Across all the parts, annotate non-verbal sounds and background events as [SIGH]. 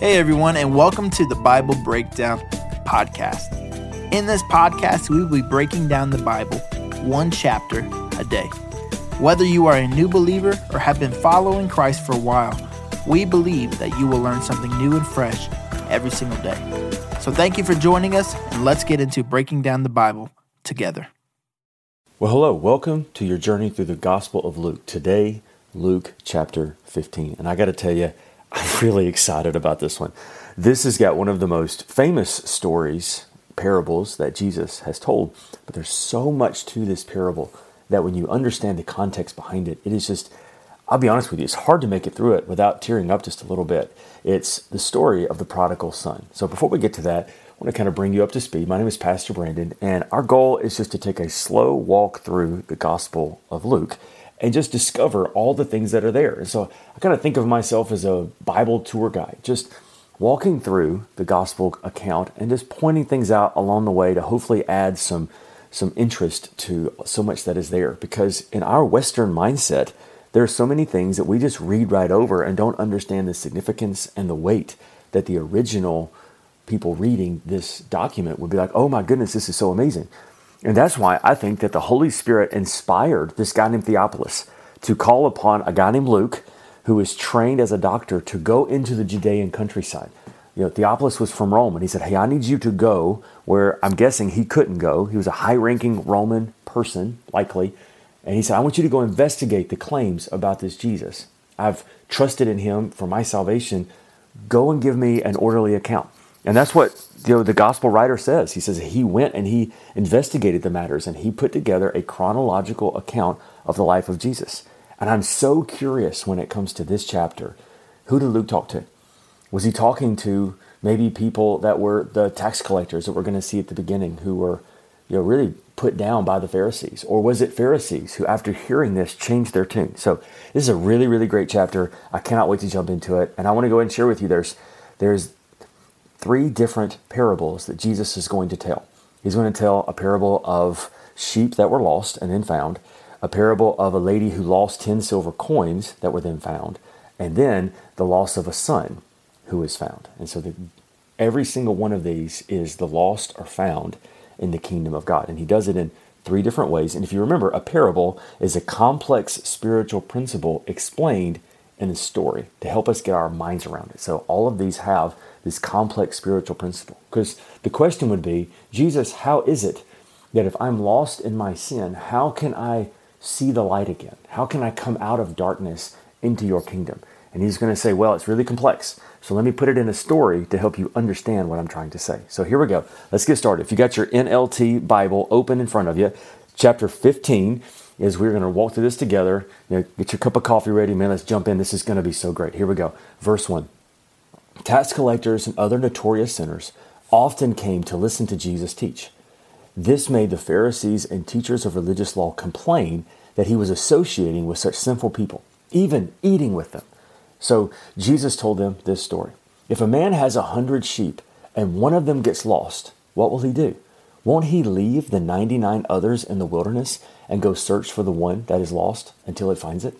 Hey, everyone, and welcome to the Bible Breakdown Podcast. In this podcast, we will be breaking down the Bible one chapter a day. Whether you are a new believer or have been following Christ for a while, we believe that you will learn something new and fresh every single day. So, thank you for joining us, and let's get into breaking down the Bible together. Well, hello, welcome to your journey through the Gospel of Luke. Today, Luke chapter 15. And I got to tell you, I'm really excited about this one. This has got one of the most famous stories, parables that Jesus has told, but there's so much to this parable that when you understand the context behind it, it is just, I'll be honest with you, it's hard to make it through it without tearing up just a little bit. It's the story of the prodigal son. So before we get to that, I want to kind of bring you up to speed. My name is Pastor Brandon, and our goal is just to take a slow walk through the Gospel of Luke and just discover all the things that are there. And so I kind of think of myself as a Bible tour guide, just walking through the gospel account and just pointing things out along the way to hopefully add some some interest to so much that is there because in our western mindset there are so many things that we just read right over and don't understand the significance and the weight that the original people reading this document would be like oh my goodness this is so amazing and that's why I think that the Holy Spirit inspired this guy named Theophilus to call upon a guy named Luke, who was trained as a doctor, to go into the Judean countryside. You know, Theophilus was from Rome, and he said, Hey, I need you to go where I'm guessing he couldn't go. He was a high ranking Roman person, likely. And he said, I want you to go investigate the claims about this Jesus. I've trusted in him for my salvation. Go and give me an orderly account. And that's what you know, the gospel writer says. He says he went and he investigated the matters and he put together a chronological account of the life of Jesus. And I'm so curious when it comes to this chapter. Who did Luke talk to? Was he talking to maybe people that were the tax collectors that we're going to see at the beginning who were you know, really put down by the Pharisees? Or was it Pharisees who, after hearing this, changed their tune? So this is a really, really great chapter. I cannot wait to jump into it. And I want to go and share with you there's there's three different parables that Jesus is going to tell. He's going to tell a parable of sheep that were lost and then found, a parable of a lady who lost 10 silver coins that were then found, and then the loss of a son who is found. And so the, every single one of these is the lost or found in the kingdom of God. And he does it in three different ways. And if you remember, a parable is a complex spiritual principle explained in a story to help us get our minds around it. So all of these have this complex spiritual principle. Because the question would be, Jesus, how is it that if I'm lost in my sin, how can I see the light again? How can I come out of darkness into your kingdom? And he's going to say, well, it's really complex. So let me put it in a story to help you understand what I'm trying to say. So here we go. Let's get started. If you got your NLT Bible open in front of you, chapter 15 is we're going to walk through this together. You know, get your cup of coffee ready, man. Let's jump in. This is going to be so great. Here we go. Verse 1. Tax collectors and other notorious sinners often came to listen to Jesus teach. This made the Pharisees and teachers of religious law complain that he was associating with such sinful people, even eating with them. So Jesus told them this story If a man has a hundred sheep and one of them gets lost, what will he do? Won't he leave the 99 others in the wilderness and go search for the one that is lost until he finds it?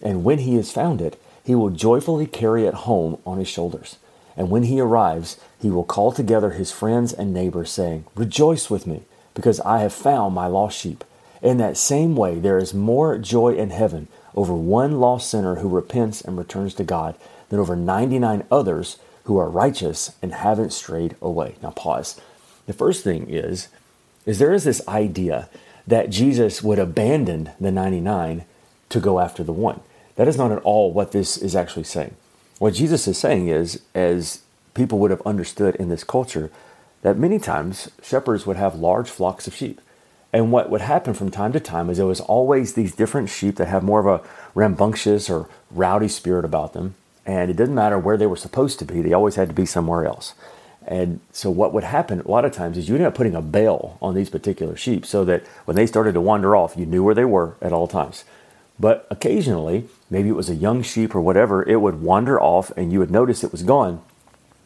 And when he has found it, he will joyfully carry it home on his shoulders. And when he arrives, he will call together his friends and neighbors, saying, Rejoice with me, because I have found my lost sheep. In that same way, there is more joy in heaven over one lost sinner who repents and returns to God than over 99 others who are righteous and haven't strayed away. Now, pause. The first thing is, is there is this idea that Jesus would abandon the 99 to go after the one. That is not at all what this is actually saying. What Jesus is saying is, as people would have understood in this culture, that many times shepherds would have large flocks of sheep. And what would happen from time to time is there was always these different sheep that have more of a rambunctious or rowdy spirit about them. And it didn't matter where they were supposed to be, they always had to be somewhere else. And so what would happen a lot of times is you end up putting a bail on these particular sheep so that when they started to wander off, you knew where they were at all times. But occasionally, maybe it was a young sheep or whatever, it would wander off and you would notice it was gone.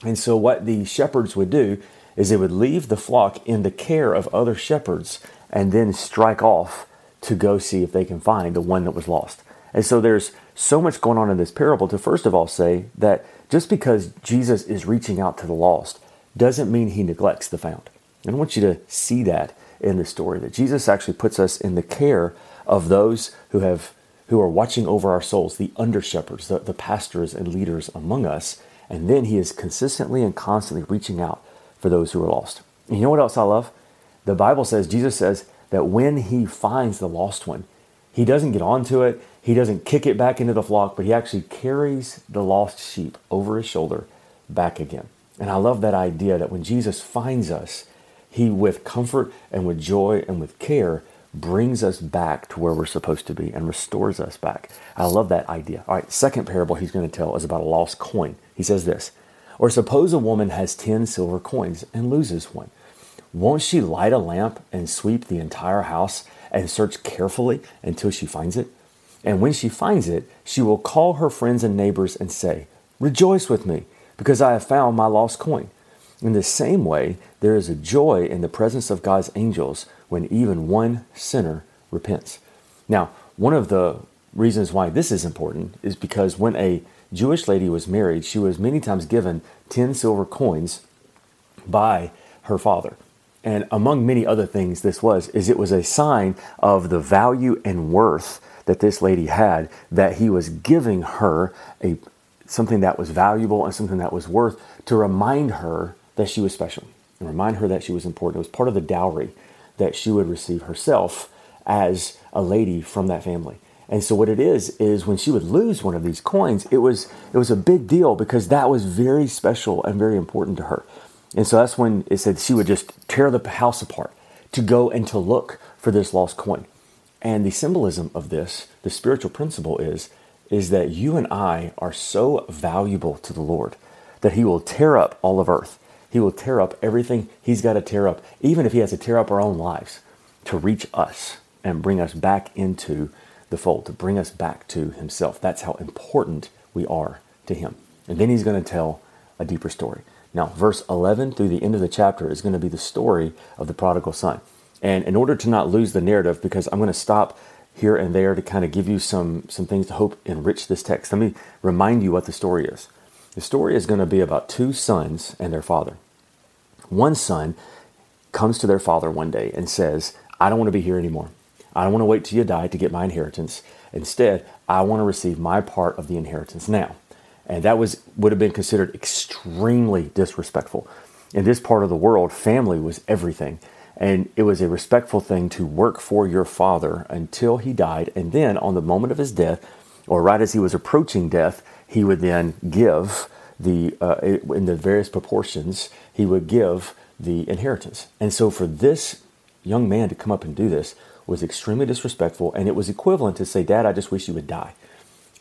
And so, what the shepherds would do is they would leave the flock in the care of other shepherds and then strike off to go see if they can find the one that was lost. And so, there's so much going on in this parable to first of all say that just because Jesus is reaching out to the lost doesn't mean he neglects the found. And I want you to see that in the story that Jesus actually puts us in the care of those who have who are watching over our souls, the under shepherds, the, the pastors and leaders among us. And then he is consistently and constantly reaching out for those who are lost. And you know what else I love? The Bible says, Jesus says that when he finds the lost one, he doesn't get onto it, he doesn't kick it back into the flock, but he actually carries the lost sheep over his shoulder back again. And I love that idea that when Jesus finds us, he, with comfort and with joy and with care, brings us back to where we're supposed to be and restores us back. I love that idea. All right, second parable he's going to tell is about a lost coin. He says this Or suppose a woman has 10 silver coins and loses one. Won't she light a lamp and sweep the entire house and search carefully until she finds it? And when she finds it, she will call her friends and neighbors and say, Rejoice with me, because I have found my lost coin. In the same way, there is a joy in the presence of God's angels when even one sinner repents. Now, one of the reasons why this is important is because when a Jewish lady was married, she was many times given 10 silver coins by her father. And among many other things this was is it was a sign of the value and worth that this lady had that he was giving her a something that was valuable and something that was worth to remind her that she was special and remind her that she was important. It was part of the dowry that she would receive herself as a lady from that family. And so what it is is when she would lose one of these coins, it was it was a big deal because that was very special and very important to her. And so that's when it said she would just tear the house apart to go and to look for this lost coin. And the symbolism of this, the spiritual principle is is that you and I are so valuable to the Lord that he will tear up all of earth he will tear up everything he's got to tear up, even if he has to tear up our own lives to reach us and bring us back into the fold, to bring us back to himself. That's how important we are to him. And then he's going to tell a deeper story. Now, verse 11 through the end of the chapter is going to be the story of the prodigal son. And in order to not lose the narrative, because I'm going to stop here and there to kind of give you some, some things to hope enrich this text, let me remind you what the story is. The story is going to be about two sons and their father. One son comes to their father one day and says, I don't want to be here anymore. I don't want to wait till you die to get my inheritance. Instead, I want to receive my part of the inheritance now. And that was would have been considered extremely disrespectful. In this part of the world, family was everything. And it was a respectful thing to work for your father until he died. And then, on the moment of his death, or right as he was approaching death, he would then give the uh, in the various proportions he would give the inheritance. And so for this young man to come up and do this was extremely disrespectful, and it was equivalent to say, "Dad, I just wish you would die.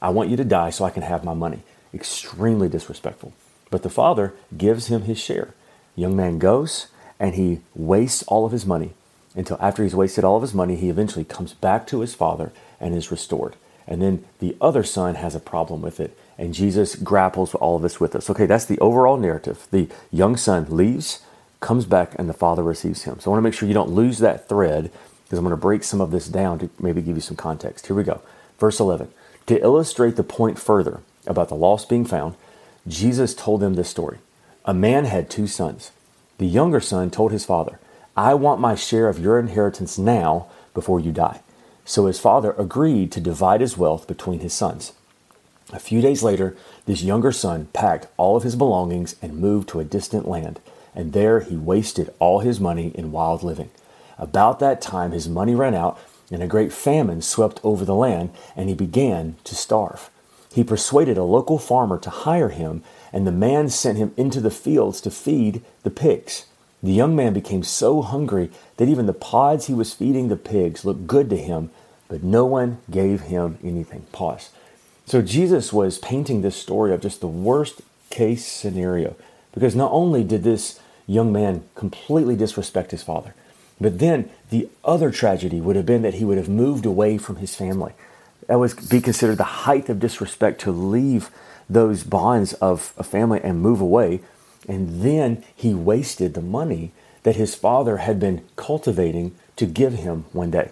I want you to die so I can have my money." Extremely disrespectful. But the father gives him his share. Young man goes and he wastes all of his money until after he's wasted all of his money, he eventually comes back to his father and is restored. And then the other son has a problem with it and Jesus grapples with all of this with us. Okay, that's the overall narrative. The young son leaves, comes back, and the father receives him. So I want to make sure you don't lose that thread because I'm going to break some of this down to maybe give you some context. Here we go. Verse 11. To illustrate the point further about the lost being found, Jesus told them this story. A man had two sons. The younger son told his father, I want my share of your inheritance now before you die. So his father agreed to divide his wealth between his sons. A few days later, this younger son packed all of his belongings and moved to a distant land, and there he wasted all his money in wild living. About that time, his money ran out, and a great famine swept over the land, and he began to starve. He persuaded a local farmer to hire him, and the man sent him into the fields to feed the pigs. The young man became so hungry that even the pods he was feeding the pigs looked good to him, but no one gave him anything. Pause. So Jesus was painting this story of just the worst case scenario because not only did this young man completely disrespect his father, but then the other tragedy would have been that he would have moved away from his family. That would be considered the height of disrespect to leave those bonds of a family and move away. And then he wasted the money that his father had been cultivating to give him one day.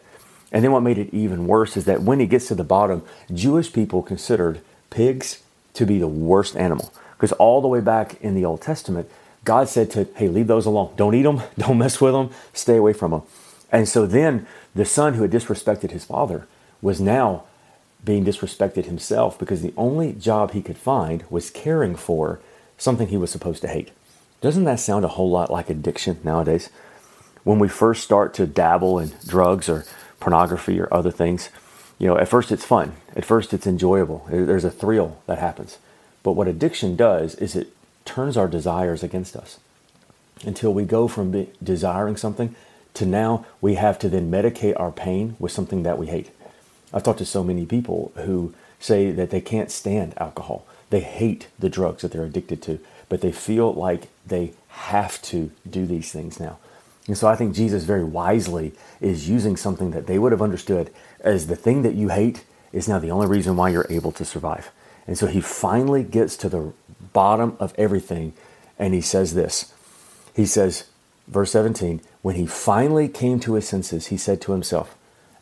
And then what made it even worse is that when he gets to the bottom, Jewish people considered pigs to be the worst animal. Because all the way back in the Old Testament, God said to, hey, leave those alone. Don't eat them. [LAUGHS] Don't mess with them. Stay away from them. And so then the son who had disrespected his father was now being disrespected himself because the only job he could find was caring for something he was supposed to hate. Doesn't that sound a whole lot like addiction nowadays? When we first start to dabble in drugs or pornography or other things, you know, at first it's fun. At first it's enjoyable. There's a thrill that happens. But what addiction does is it turns our desires against us until we go from desiring something to now we have to then medicate our pain with something that we hate. I've talked to so many people who say that they can't stand alcohol. They hate the drugs that they're addicted to, but they feel like they have to do these things now. And so I think Jesus very wisely is using something that they would have understood as the thing that you hate is now the only reason why you're able to survive. And so he finally gets to the bottom of everything and he says this. He says, verse 17, when he finally came to his senses, he said to himself,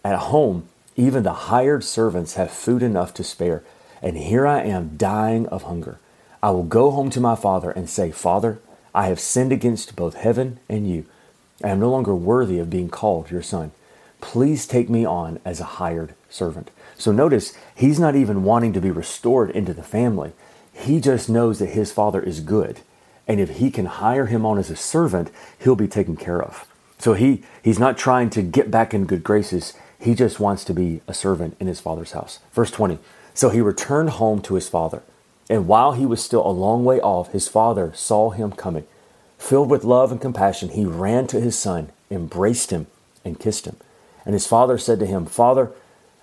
At home, even the hired servants have food enough to spare, and here I am dying of hunger. I will go home to my father and say, Father, I have sinned against both heaven and you. I am no longer worthy of being called your son. Please take me on as a hired servant. So notice, he's not even wanting to be restored into the family. He just knows that his father is good. And if he can hire him on as a servant, he'll be taken care of. So he, he's not trying to get back in good graces. He just wants to be a servant in his father's house. Verse 20 So he returned home to his father. And while he was still a long way off, his father saw him coming. Filled with love and compassion, he ran to his son, embraced him, and kissed him. And his father said to him, Father,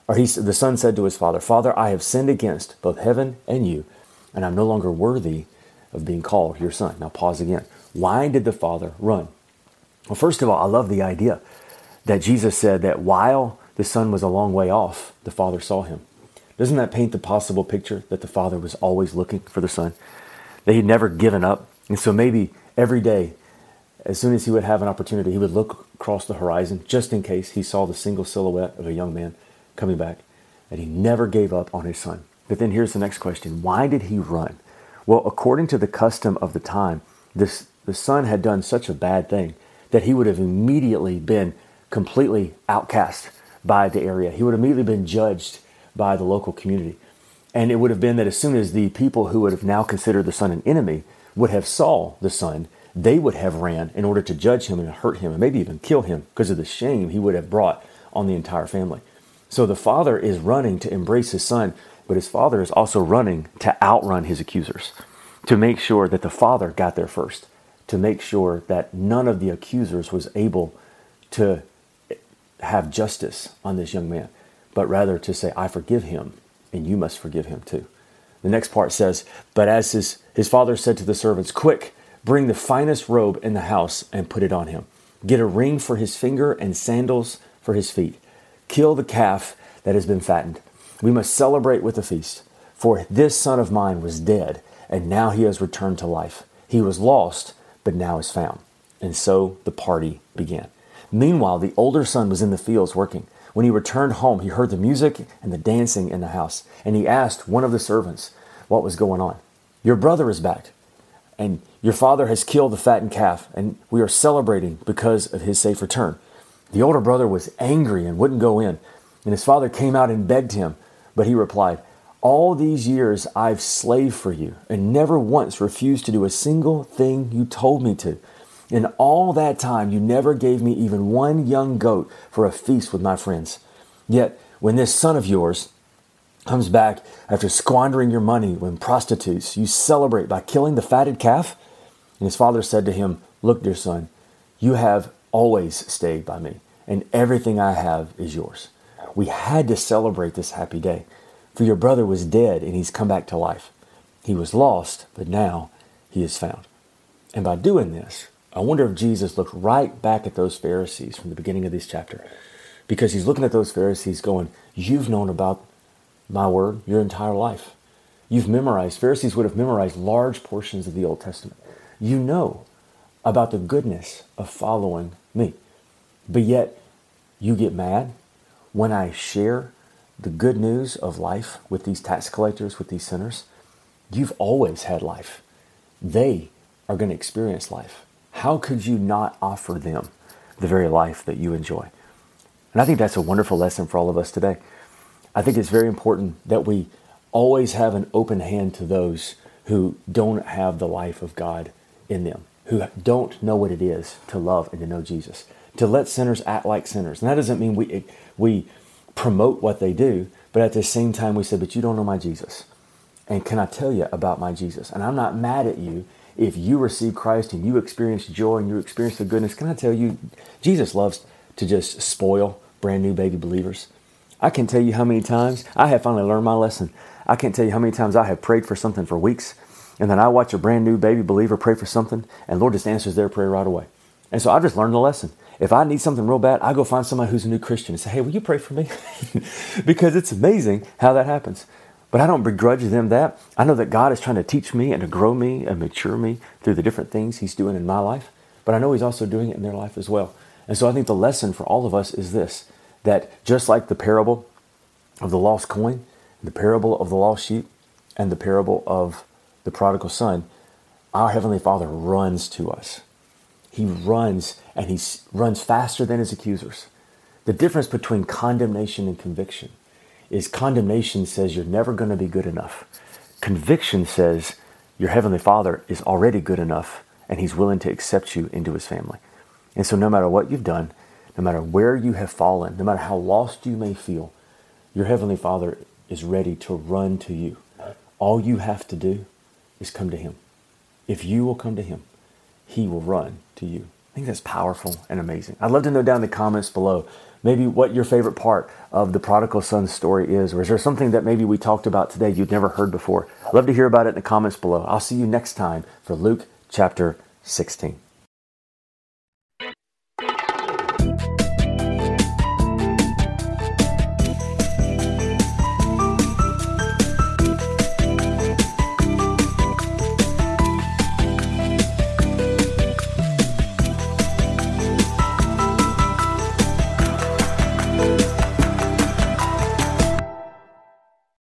or he, the son said to his father, Father, I have sinned against both heaven and you, and I'm no longer worthy of being called your son. Now pause again. Why did the father run? Well, first of all, I love the idea that Jesus said that while the son was a long way off, the father saw him. Doesn't that paint the possible picture that the father was always looking for the son? That he'd never given up. And so maybe every day, as soon as he would have an opportunity, he would look across the horizon just in case he saw the single silhouette of a young man coming back. And he never gave up on his son. But then here's the next question why did he run? Well, according to the custom of the time, this, the son had done such a bad thing that he would have immediately been completely outcast by the area. He would have immediately been judged by the local community. And it would have been that as soon as the people who would have now considered the son an enemy would have saw the son, they would have ran in order to judge him and hurt him and maybe even kill him because of the shame he would have brought on the entire family. So the father is running to embrace his son, but his father is also running to outrun his accusers, to make sure that the father got there first, to make sure that none of the accusers was able to have justice on this young man, but rather to say, I forgive him, and you must forgive him too. The next part says, But as his, his father said to the servants, Quick, bring the finest robe in the house and put it on him. Get a ring for his finger and sandals for his feet. Kill the calf that has been fattened. We must celebrate with a feast. For this son of mine was dead, and now he has returned to life. He was lost, but now is found. And so the party began. Meanwhile, the older son was in the fields working. When he returned home, he heard the music and the dancing in the house, and he asked one of the servants what was going on. Your brother is back, and your father has killed the fattened calf, and we are celebrating because of his safe return. The older brother was angry and wouldn't go in, and his father came out and begged him, but he replied, All these years I've slaved for you, and never once refused to do a single thing you told me to. In all that time, you never gave me even one young goat for a feast with my friends. Yet, when this son of yours comes back after squandering your money with prostitutes, you celebrate by killing the fatted calf? And his father said to him, Look, dear son, you have always stayed by me, and everything I have is yours. We had to celebrate this happy day, for your brother was dead and he's come back to life. He was lost, but now he is found. And by doing this, I wonder if Jesus looked right back at those Pharisees from the beginning of this chapter. Because he's looking at those Pharisees going, You've known about my word your entire life. You've memorized, Pharisees would have memorized large portions of the Old Testament. You know about the goodness of following me. But yet, you get mad when I share the good news of life with these tax collectors, with these sinners, you've always had life. They are going to experience life. How could you not offer them the very life that you enjoy? And I think that's a wonderful lesson for all of us today. I think it's very important that we always have an open hand to those who don't have the life of God in them, who don't know what it is to love and to know Jesus, to let sinners act like sinners. And that doesn't mean we, we promote what they do, but at the same time we say, but you don't know my Jesus. And can I tell you about my Jesus? And I'm not mad at you if you receive Christ and you experience joy and you experience the goodness. Can I tell you, Jesus loves to just spoil brand new baby believers. I can tell you how many times I have finally learned my lesson. I can't tell you how many times I have prayed for something for weeks, and then I watch a brand new baby believer pray for something, and Lord just answers their prayer right away. And so I just learned the lesson. If I need something real bad, I go find somebody who's a new Christian and say, hey, will you pray for me? [LAUGHS] because it's amazing how that happens. But I don't begrudge them that. I know that God is trying to teach me and to grow me and mature me through the different things He's doing in my life. But I know He's also doing it in their life as well. And so I think the lesson for all of us is this that just like the parable of the lost coin, the parable of the lost sheep, and the parable of the prodigal son, our Heavenly Father runs to us. He runs and he runs faster than his accusers. The difference between condemnation and conviction is condemnation says you're never going to be good enough. Conviction says your Heavenly Father is already good enough and He's willing to accept you into His family. And so, no matter what you've done, no matter where you have fallen, no matter how lost you may feel, your Heavenly Father is ready to run to you. All you have to do is come to Him. If you will come to Him, He will run to you. I think that's powerful and amazing. I'd love to know down in the comments below maybe what your favorite part of the prodigal son story is, or is there something that maybe we talked about today you'd never heard before? I'd love to hear about it in the comments below. I'll see you next time for Luke chapter 16.